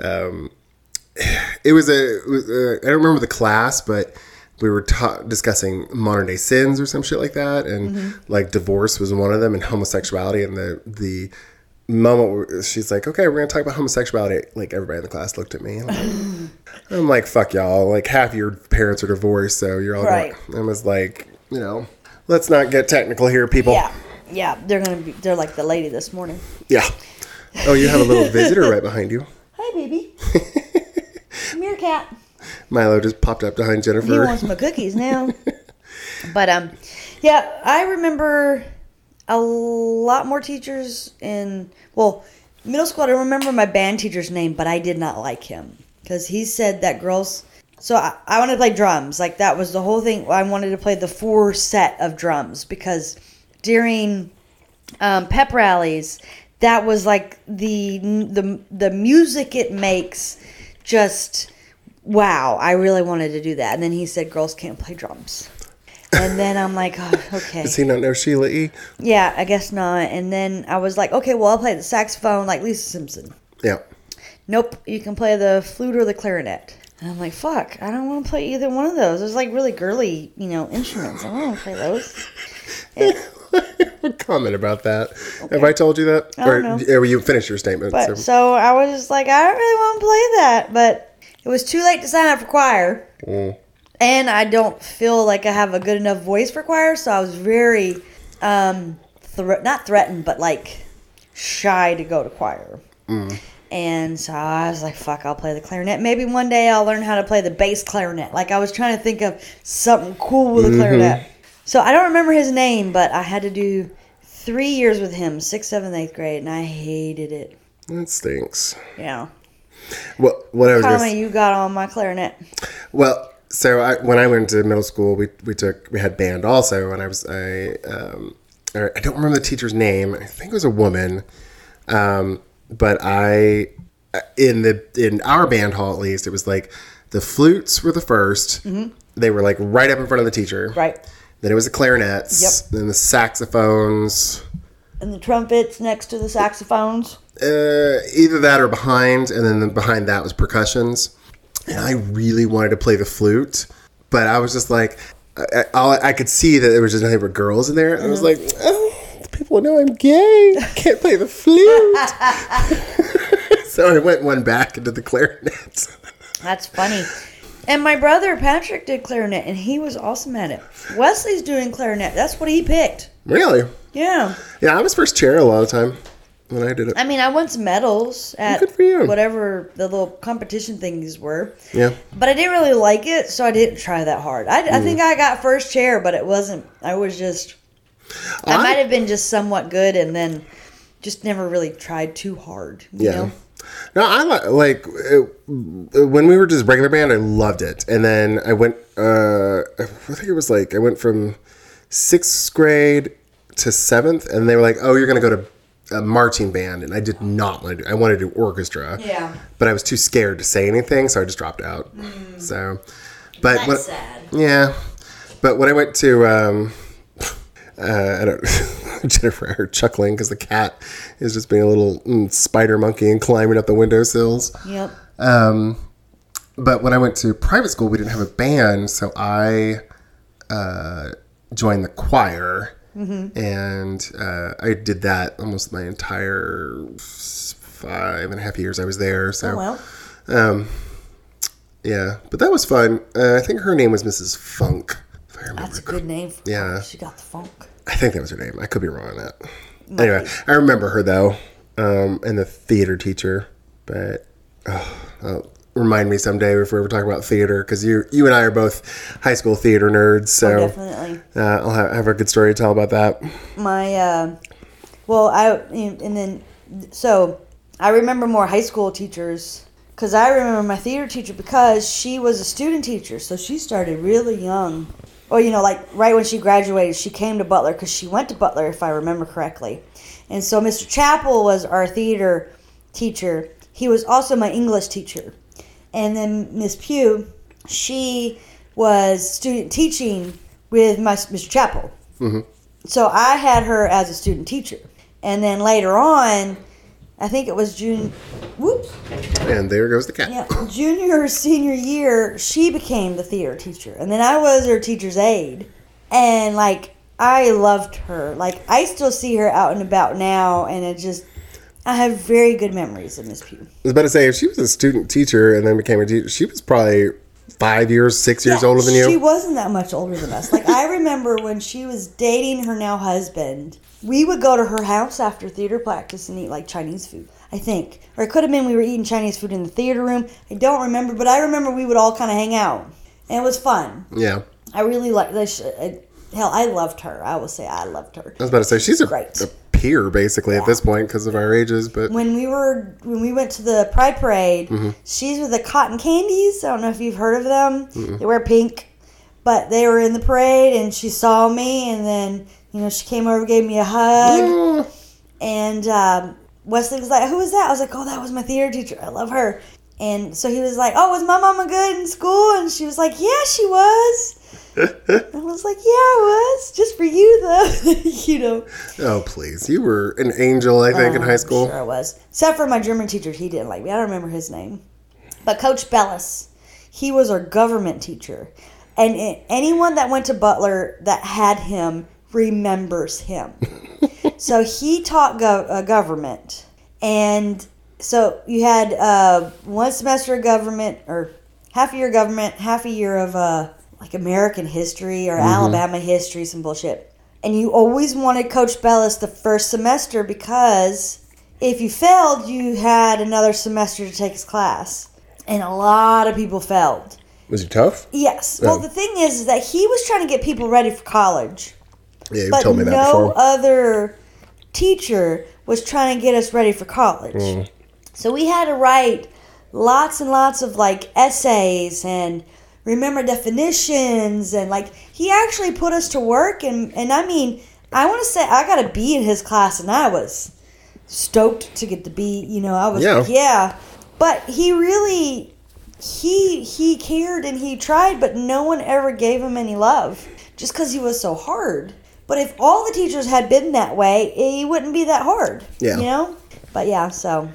um, it was a. It was a I don't remember the class, but we were ta- discussing modern day sins or some shit like that, and like divorce was one of them, and homosexuality, and the the moment she's like, "Okay, we're gonna talk about homosexuality." Like everybody in the class looked at me. I'm, like, I'm like, "Fuck y'all!" Like half your parents are divorced, so you're all Right. going. I was like, you know, let's not get technical here, people. Yeah, yeah, they're gonna be. They're like the lady this morning. Yeah. Oh, you have a little visitor right behind you. Hi, baby. Meerkat. Milo just popped up behind Jennifer. He wants my cookies now. but um, yeah, I remember a lot more teachers in well, middle school. I remember my band teacher's name, but I did not like him because he said that girls. So I, I wanted to play drums. Like that was the whole thing. I wanted to play the four set of drums because during um, pep rallies, that was like the the the music it makes. Just wow, I really wanted to do that. And then he said, "Girls can't play drums." And then I'm like, oh, okay, Does he not know Sheila E? yeah, I guess not. And then I was like, okay, well, I'll play the saxophone like Lisa Simpson. Yeah. Nope, you can play the flute or the clarinet. And I'm like, fuck, I don't want to play either one of those. There's like really girly, you know, instruments. I don't want to play those. Comment about that. Have I told you that? Or, know. or you finished your statement? But so- so I was just like, I don't really want to play that. But it was too late to sign up for choir. Mm. and I don't feel like I have a good enough voice for choir, so I was very um thre- not threatened, but like shy to go to choir. And so I was like, fuck, I'll play the clarinet. Maybe one day I'll learn how to play the bass clarinet. Like I was trying to think of something cool with a clarinet. So I don't remember his name, but I had to do three years with him, sixth, seventh, eighth grade, and I hated it. That stinks. Yeah. Well, what I was gonna you got on my clarinet. well, so I, when I went to middle school, we, we took we had band also, and I was I um I don't remember the teacher's name. I think it was a woman, um, but I in the in our band hall at least it was like the flutes were the 1st They were like right up in front of the teacher. Mm-hmm. Right. Then it was the clarinets. Yep. Then the saxophones. And the trumpets next to the saxophones. Uh, either that or behind, and then behind that was percussions. And I really wanted to play the flute, but I was just like, I, I, I could see that there was just nothing but girls in there. And I was like, oh, people know I'm gay. I can't play the flute. so I went one back into the clarinet. That's funny. And my brother Patrick did clarinet, and he was awesome at it. Wesley's doing clarinet. That's what he picked. really? Yeah. Yeah, I was first chair a lot of time when I did it. I mean, I won some medals at Good for you. whatever the little competition things were, Yeah. but I didn't really like it, so I didn't try that hard. I, Mm. I think I got first chair, but it wasn't. I was just. I, I- might have been just somewhat good, and then just never really tried too hard. You Yeah. know? No, I li- like it, when we were just regular band. I loved it, and then I went. Uh, I think it was like I went from sixth grade to seventh, and they were like, "Oh, you're going to go to a marching band," and I did not want to. do I wanted to do orchestra. Yeah. but I was too scared to say anything, so I just dropped out. So, but That's when, sad. yeah, but when I went to, um, uh, I don't, Jennifer, I heard chuckling because the cat is just being a little mm, spider monkey and climbing up the windowsills. Yep. Um, but when I went to private school, we didn't have a band, so I uh, joined the choir, and uh, I did that almost my entire five and a half years I was there. So, Oh, well. um, yeah, but that was fun. Uh, I think her name was Mrs. Funk. I remember That's a good name. For Yeah. her. She got the funk. I think that was her name. I could be wrong on that. Anyway, I remember her though, um, and the theater teacher. But oh, oh, remind me someday if we ever talk about theater, because you you and I are both high school theater nerds. So Oh, Definitely. uh, I'll have, have a good story to tell about that. my uh, well i and then so i remember more high school teachers because i remember my theater teacher because she was a student teacher so she started really young or you know like right when she graduated she came to butler because she went to butler if i remember correctly. And so mr chappell was our theater teacher. He was also my english teacher. And then miss pugh she was student teaching with my mr chappell. Mm-hmm. So I had her as a student teacher, and then later on, I think it was June. Whoops. And there goes the cat. Yeah, junior or senior year, she became the theater teacher, and then I was her teacher's aide, and like I loved her. Like I still see her out and about now, and it just I have very good memories of Miss Pugh. I was about to say if she was a student teacher and then became a teacher, she was probably five years, six years Yeah, older than you. She wasn't that much older than us. Like I remember when she was dating her now husband, we would go to her house after theater practice and eat like Chinese food. I think, or it could have been we were eating Chinese food in the theater room. I don't remember, but I remember we would all kind of hang out, and it was fun. yeah. I really liked this. Uh, hell, I loved her. I will say I loved her. I was about to say she's a, Great. a peer basically at this point because of our ages, but when we were when we went to the Pride Parade, Mm-hmm. she's with the Cotton Candies. I don't know if you've heard of them. Mm-hmm. They wear pink, but they were in the parade, and she saw me, and then you know she came over, gave me a hug, Oh, and um, Wesley was like, "Who was that?" I was like, "Oh, that was my theater teacher. I love her." And so he was like, "Oh, was my mama good in school?" And she was like, "Yeah, she was." I was like, "Yeah, I was. Just for you, though, you know." oh please, you were an angel, I think, in high school. Sure, I was. Except for my German teacher, he didn't like me. I don't remember his name. But Coach Bellis, he was our government teacher, and it, anyone that went to Butler that had him remembers him. so he taught gov- uh, government, and so you had uh, one semester of government or half a year government, half a year of uh, like American history or Alabama history, some bullshit. And you always wanted Coach Bellis the first semester because if you failed, you had another semester to take his class. And a lot of people failed. Was he tough? Yes. Well, Oh. the thing is, is that he was trying to get people ready for college. Yeah, you told me that no before. other teacher was trying to get us ready for college. Mm. So we had to write lots and lots of like essays and remember definitions and like he actually put us to work and and I mean I want to say I got a B in his class and I was stoked to get the B. You know I was Yeah. yeah. But he really he he cared and he tried, but no one ever gave him any love just because he was so hard. But if all the teachers had been that way, he wouldn't be that hard. Yeah. You know. But yeah, so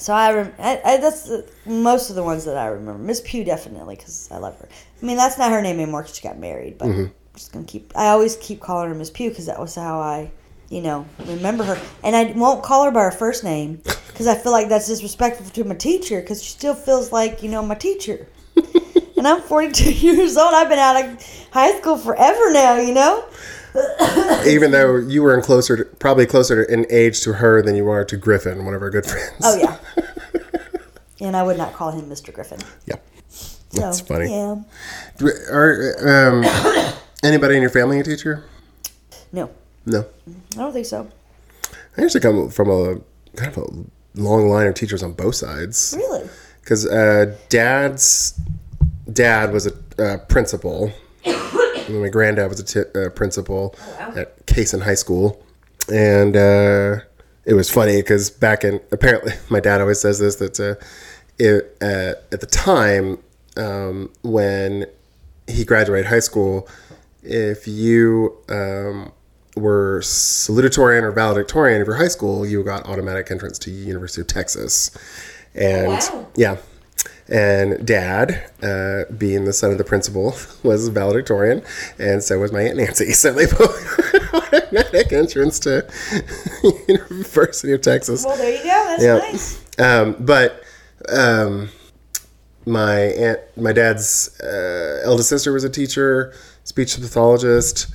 so I, rem- I, I that's the, most of the ones that I remember. Miss Pugh definitely because I love her. I mean that's not her name anymore because she got married. But mm-hmm. I'm just gonna keep. I always keep calling her Miss Pugh because that was how I, you know, remember her. And I won't call her by her first name because I feel like that's disrespectful to my teacher because she still feels like you know my teacher. and I'm 42 years old. I've been out of high school forever now. You know. Even though you were in closer, to, probably closer to, in age to her than you are to Griffin, one of our good friends. Oh yeah. and I would not call him Mr. Griffin. yeah. So, That's funny. Yeah. Are um, anybody in your family a teacher? No, No. I don't think so. I actually come from a kind of a long line of teachers on both sides. Really? because uh, dad's dad was a uh, principal. And my granddad was a t- uh, principal at Cason High School, and uh, it was funny because back in apparently my dad always says this that uh, it, uh, at the time um, when he graduated high school, if you um, were salutatorian or valedictorian of your high school, you got automatic entrance to University of Texas. And wow. yeah, and dad, uh, being the son of the principal, was valedictorian, and so was my aunt Nancy. So they both automatic entrance to University of Texas. Well, there you go. That's Yeah. nice. Um, but um, my aunt, my dad's uh, eldest sister was a teacher, speech pathologist.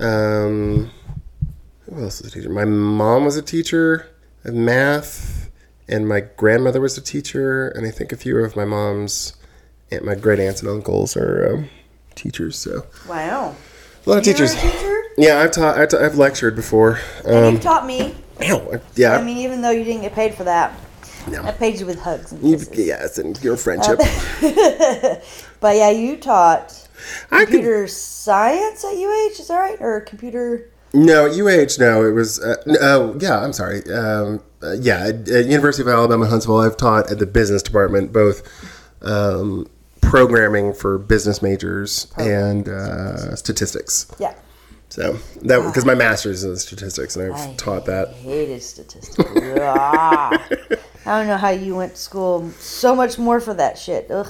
Um, who else was a teacher? My mom was a teacher of math, and my grandmother was a teacher, and I think a few of my mom's, and my great aunts and uncles are um, teachers. So Wow. a lot of You're teachers. teacher? Yeah, I've taught. I've, ta- I've lectured before. And Um, you've taught me. ow, yeah, I mean, even though you didn't get paid for that, no. I paid you with hugs and You- kisses. yes, and your friendship. But yeah, you taught could computer science at UH, is that right? Or computer? No, UH. No, it was. Uh, oh, yeah. I'm sorry. Um, uh, yeah, at, at University of Alabama Huntsville, I've taught at the business department both um, programming for business majors and uh, statistics. Yeah. So that because my master's in statistics, and I've I taught that. I hated statistics. Ah. I don't know how you went to school so much more for that shit. Ugh.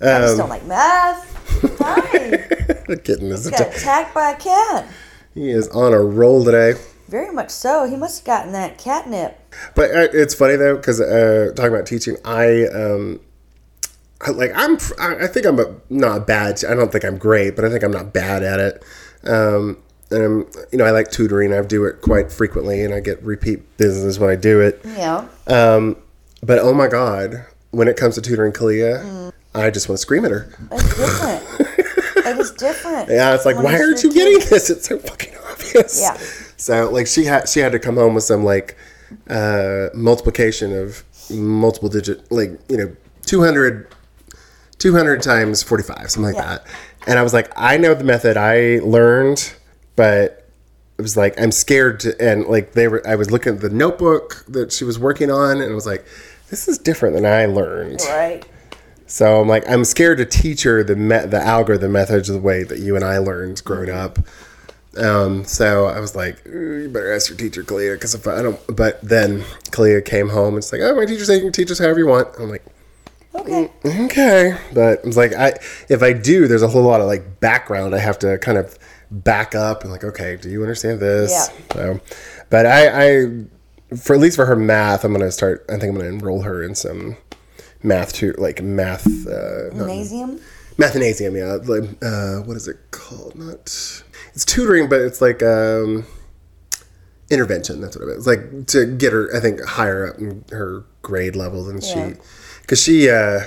I just Um, don't like math. Hi. Kitten is Got attacked by a cat. He is on a roll today. Very much so. He must have gotten that catnip. But uh, it's funny though because uh, talking about teaching, I um, I- like I'm I I think I'm a, not bad. I don't think I'm great, but I think I'm not bad at it. Um, and I'm, you know, I like tutoring. I do it quite frequently, and I get repeat business when I do it. Yeah. Um, but oh my god, when it comes to tutoring Kalia, I just want to scream at her. It's different. It is different. Yeah, it's like, why aren't you getting this? It's so fucking obvious. Yeah. So like she had she had to come home with some like uh, multiplication of multiple digit like you know 200, 200 times forty five something like Yeah. that. And I was like, I know the method I learned, but it was like I'm scared to and like they were. I was looking at the notebook that she was working on, and I was like, this is different than I learned. Right. So I'm like, I'm scared to teach her the me- the algorithm methods the way that you and I learned growing up. Um, so I was like, you better ask your teacher, Kalia, because if I don't. But then Kalia came home and it's like, oh, my teacher said you can teach us however you want. I'm like, Okay. okay, but it's like I if I do, there's a whole lot of like background I have to kind of back up and like, okay, do you understand this? Yeah. So, but I, I for at least for her math, I'm gonna start. I think I'm gonna enroll her in some math too, like math. Uh, Gymnasium. Mathnasium, yeah. Like, uh, what is it called? Not. It's tutoring, but it's like um, intervention. That's what it is. Like to get her, I think, higher up in her grade level than Yeah. she. Because she, uh,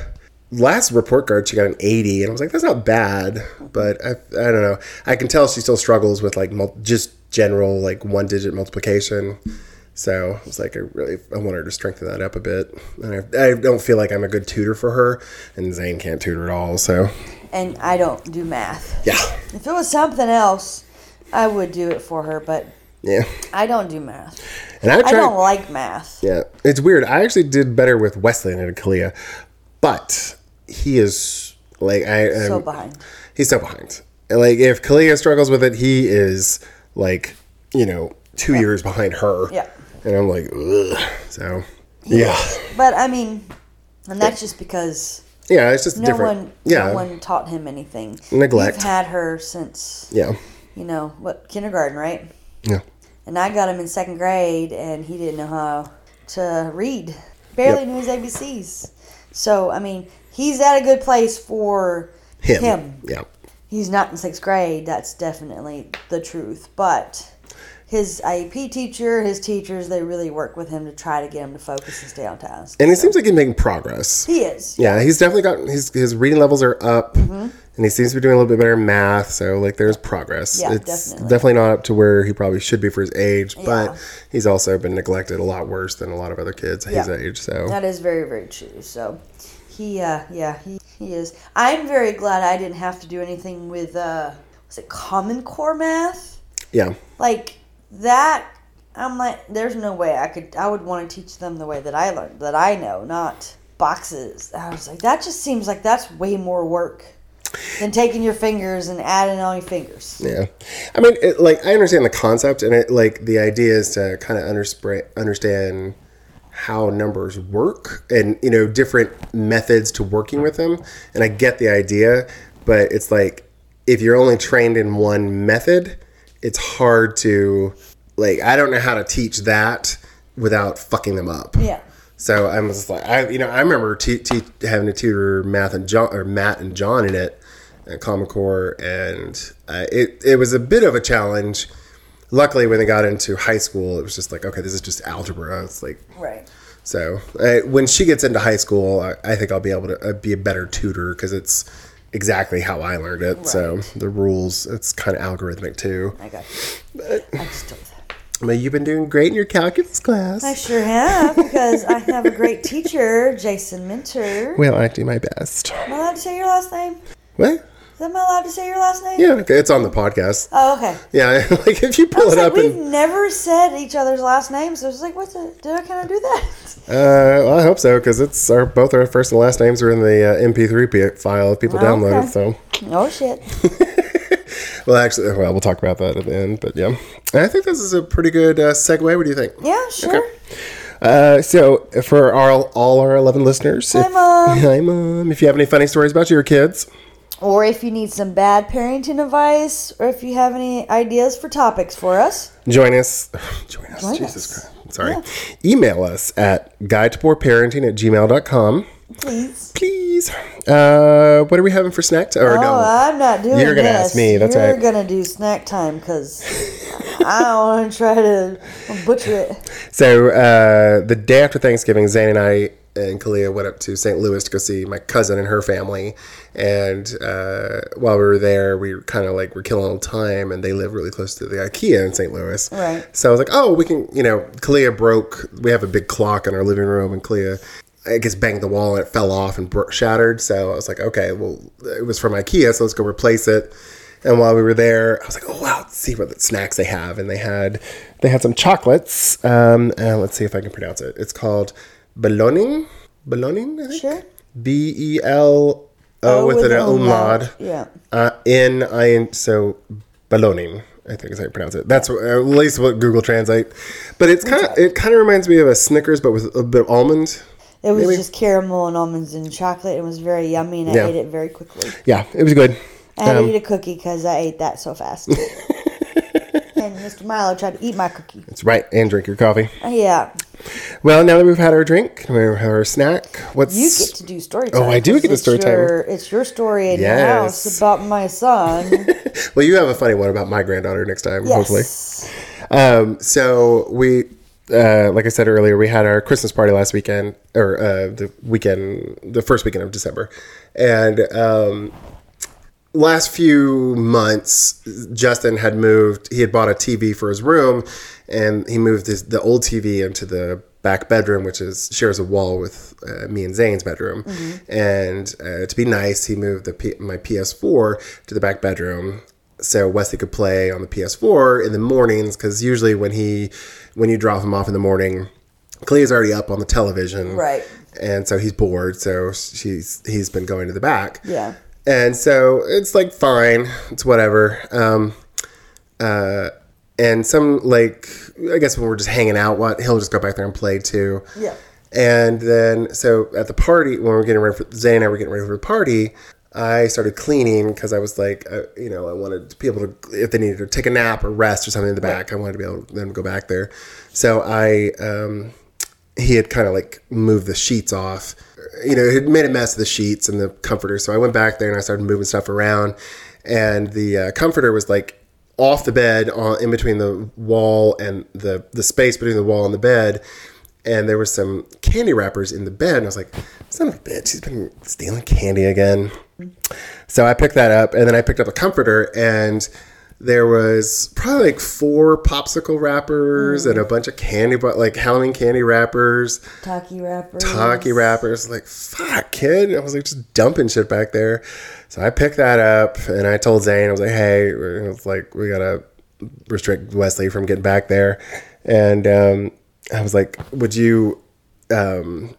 last report card, she got an 80, and I was like, that's not bad. But I, I don't know. I can tell she still struggles with like mul- just general, like one digit multiplication. So I was like, I really, I want her to strengthen that up a bit. And I, I don't feel like I'm a good tutor for her, and Zane can't tutor at all. So And I don't do math. yeah, If it was something else, I would do it for her, but yeah. I don't do math. And I I don't like math. Yeah, it's weird. I actually did better with Wesley than Kalia, but he is like I am, So behind. He's so behind. Like if Kalia struggles with it, he is like you know two years behind her. Yeah. And I'm like, ugh. So yeah, But I mean, and that's just because yeah, it's just no different. one, yeah, no one taught him anything. Neglect. We've had her since yeah, you know what kindergarten, right? yeah. And I got him in second grade, and he didn't know how to read. Barely Yep. knew his ABCs. So I mean, he's at a good place for Him. him. Yeah. He's not in sixth grade. That's definitely the truth. But his IEP teacher, his teachers, they really work with him to try to get him to focus and stay on task. And it seems like he's making progress. He is. Yeah, he's definitely got his his reading levels are up, Mm-hmm. and he seems to be doing a little bit better in math. So like, there's progress. Yeah, it's definitely. not up to where he probably should be for his age, Yeah. but he's also been neglected a lot worse than a lot of other kids his age. So That is very, very true. So he, uh, yeah, he, he is. I'm very glad I didn't have to do anything with, uh, was it Common Core math? yeah, Like that. I'm like, there's no way I could. I would want to teach them the way that I learned, that I know, not boxes. I was like, that just seems like that's way more work than taking your fingers and adding on your fingers. yeah. I mean, it, like I understand the concept, and it like the idea is to kind of understand how numbers work and you know different methods to working with them and i get the idea but it's like if you're only trained in one method it's hard to like i don't know how to teach that without fucking them up Yeah. so i'm just like i you know i remember te- te- having to tutor math and john or matt and john in it at common core and uh, it, it was a bit of a challenge luckily when they got into high school it was just like okay this is just algebra it's like Right. so uh, when she gets into high school, I, I think I'll be able to uh, be a better tutor because it's exactly how I learned it. So the rules, it's kind of algorithmic too. I got you. I just told that. But you've been doing great in your calculus class. I sure have because I have a great teacher, Jason Minter. well, I do my best. Am I allowed to say your last name? What? Am I allowed to say your last name? Yeah, it's on the podcast. Oh, okay. Yeah, like if you pull it like, up we've and never said each other's last names. So I was like, what's the? Did I kind of do that? uh, well, I hope so because it's our both our first and last names are in the uh, MP3 p- file if people Okay. download it. So Oh shit. well, actually, well, we'll talk about that at the end. But yeah, I think this is a pretty good uh, segue. What do you think? Yeah, sure. Okay. Uh, so for our all our eleven listeners, Hi, if, Mom. hi mom. If you have any funny stories about your kids, Or if you need some bad parenting advice, or if you have any ideas for topics for us, join us. Join us. Join Jesus us. Christ. Sorry. Email us at guide to poor parenting at gmail.com. please. Please. Uh, what are we having for snack? T- or Oh, no? I'm not doing You're gonna ask me, that's right. You're right. gonna do snack time because I don't want to try to butcher it. So uh, the day after Thanksgiving, Zane and I and Kalia went up to St. Louis to go see my cousin and her family. And uh, while we were there, we kind of like were killing time, and they live really close to the IKEA in St. Louis. Right. So I was like, oh, we can, you know, Kalia broke. We have a big clock in our living room, and Kalia. I guess banged the wall and it fell off and bro- shattered. So I was like, okay, well, it was from IKEA, so let's go replace it. And while we were there, I was like, "Oh wow, let's see what the snacks they have." And they had they had some chocolates. Um, and let's see if I can pronounce it. It's called Beloning. Beloning, I think. Sure. B E L O with, an umlaut. Yeah. Uh, N I N. So Beloning. I think is how you pronounce it. That's what, at least what Google Translate. But it's kind of it kind of reminds me of a Snickers, but with a bit of almond. It was Maybe. just caramel and almonds and chocolate. It was very yummy, and I Yeah. ate it very quickly. Yeah, it was good. I had Um, to eat a cookie because I ate that so fast. and Mr. Milo tried to eat my cookie. That's right, and drink your coffee. Yeah. Well, now that we've had our drink, we have our snack. What's You get to do story time. Oh, I do get to story time. It's your story in your Yes. house about my son. well? You have a funny one about my granddaughter next time, hopefully. yes. Um, so we, uh, like I said earlier, we had our Christmas party last weekend, or uh, the weekend, the first weekend of December, and um, last few months, Justin had moved. He had bought a TV for his room, and he moved his, the old TV into the back bedroom, which is shares a wall with uh, me and Zane's bedroom. And uh, to be nice, he moved the P- my PS4 to the back bedroom. So Wesley could play on the PS4 in the mornings because usually when he when you drop him off in the morning, Clea's already up on the television, Right. And so he's bored. So she's he's been going to the back, Yeah. And so it's like fine, it's whatever. Um, uh, and some like I guess when we're just hanging out, what he'll just go back there and play too. Yeah. And then so at the party when we we're getting ready for Zay and I were getting ready for the party, I started cleaning because I was like, uh, you know, I wanted to be able to if they needed to take a nap or rest or something in the back, I wanted to be able to them to go back there. So I um, he had kind of like moved the sheets off. You know, had made a mess of the sheets and the comforter. So I went back there and I started moving stuff around. And the uh, comforter was like off the bed, on, in between the wall and the the space between the wall and the bed. And there was some candy wrappers in the bed. And I was like, son of a bitch, he's been stealing candy again. So I picked that up, and then I picked up a comforter, and there was probably like four popsicle wrappers and a bunch of candy, but like Halloween candy wrappers, Taki wrappers. Taki wrappers. Like fuck, kid. I was like just dumping shit back there. So I picked that up, and I told Zane, I was like, hey, it was like we gotta restrict Wesley from getting back there, and um, I was like, would you, um,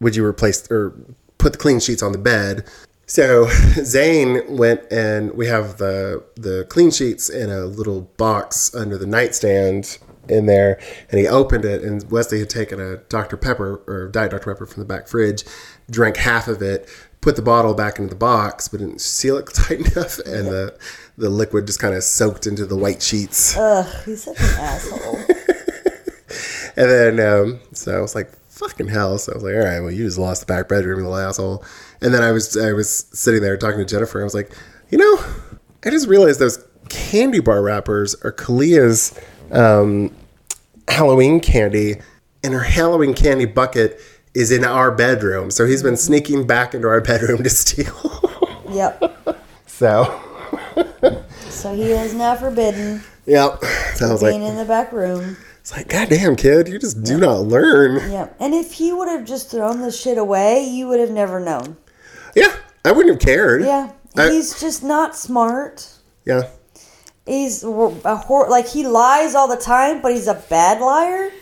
would you replace or put the clean sheets on the bed? So Zane went and we have the the clean sheets in a little box under the nightstand in there, and he opened it, and Wesley had taken a Dr Pepper or Diet Dr Pepper from the back fridge, drank half of it, put the bottle back into the box, but didn't seal it tight enough, and the the liquid just kind of soaked into the white sheets. Ugh, he's such an asshole. And then, um, so I was like, fucking hell. So I was like, all right, well, you just lost the back bedroom, you little asshole. And then I was, I was sitting there talking to Jennifer. I was like, you know, I just realized those candy bar wrappers are Kalia's um, Halloween candy, and her Halloween candy bucket is in our bedroom. So he's been sneaking back into our bedroom to steal. yep. so, So he is now forbidden yep. So I was being in the back room. It's like, goddamn, kid, you just do not learn. Yep. And if he would have just thrown the shit away, you would have never known. Yeah, I wouldn't have cared. Yeah. I- He's just not smart. Yeah. He's a hor- like he lies all the time, but he's a bad liar,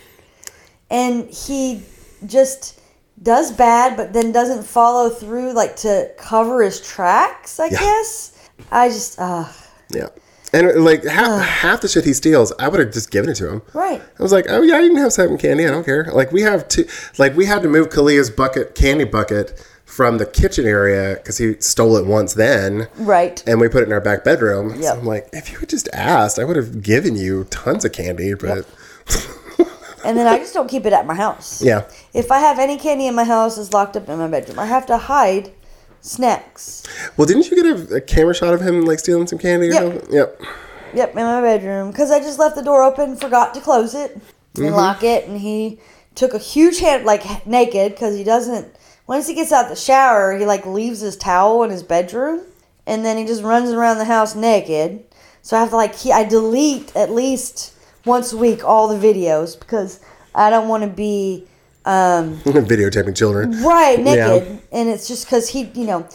and he just does bad, but then doesn't follow through like to cover his tracks. I Yeah. guess I just uh Yeah. And uh, like half, half the shit he steals, I would have just given it to him. right. I was like, oh yeah, you can have some candy. I don't care. Like we have two, like we had to move Kalia's bucket, candy bucket, from the kitchen area because he stole it once then, Right. and we put it in our back bedroom. So I'm like, if you had just asked, I would have given you tons of candy. But And then I just don't keep it at my house. yeah, If I have any candy in my house, it's locked up in my bedroom. I have to hide snacks. well, didn't you get a, a camera shot of him like stealing some candy or Yep. something? Yep. Yep, in my bedroom. Because I just left the door open, forgot to close it and mm-hmm. lock it. And he took a huge hand, like naked, because he doesn't. Once he gets out the shower, he like leaves his towel in his bedroom, and then he just runs around the house naked. So I have to like he, I delete at least once a week all the videos because I don't want to be um, Videotaping children. right naked. Yeah. and it's just because he you know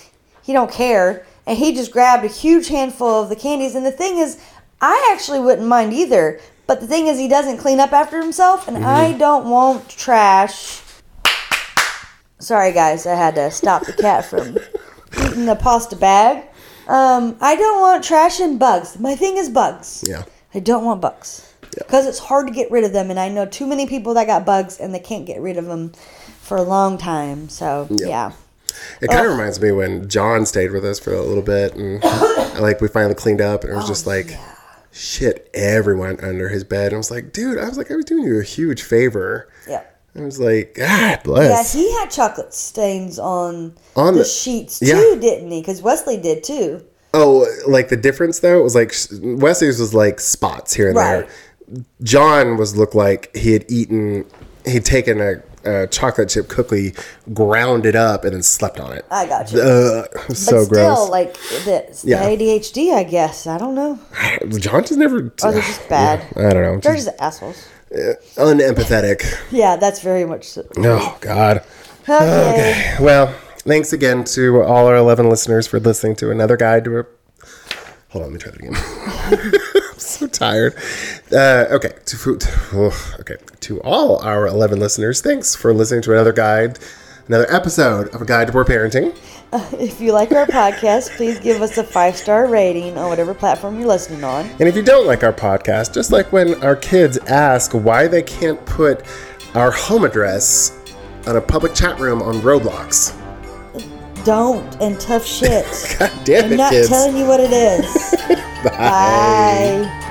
he don't care. And he just grabbed a huge handful of the candies. And the thing is i actually wouldn't mind either. But the thing is he doesn't clean up after himself. And i don't want trash. Sorry guys. I had to stop the cat from eating the pasta bag. Um, i don't want trash and bugs. My thing is bugs. Yeah. I don't want bugs because it's hard to get rid of them, and I know too many people that got bugs and they can't get rid of them for a long time. So yeah, It kind of reminds me when John stayed with us for a little bit, and like we finally cleaned up, and it was oh, just Oh, like shit everyone under his bed. And I was like, dude, I was like, I was doing you a huge favor. yeah, I was like, God bless. Yeah, he had chocolate stains on, On the, the- sheets yeah. too, didn't he? Because Wesley did too. oh, like the difference though was like Wesley's was like spots here and Right. there. John was looked like he had eaten, he'd taken a, a chocolate chip cookie, ground it up, and then slept on it. I got you. Uh, but so still, gross. like the, the ADHD, I guess. I don't know. John just never. Or they're just bad. I don't know. They're Just just assholes. unempathetic. Yeah, that's very much so. Oh God. Okay. Well, thanks again to all our 11 listeners for listening to another guide to a. Hold on, let me try that again. I'm so tired. Uh, okay, to food. oh, okay, to all our 11 listeners, thanks for listening to another guide, another episode of a guide to poor parenting. If you like our podcast, please give us a five star rating on whatever platform you're listening on. And if you don't like our podcast, just like when our kids ask why they can't put our home address on a public chat room on Roblox. Don't and tough shit. God damn it. I'm it, not kids. telling you what it is. Bye. Bye.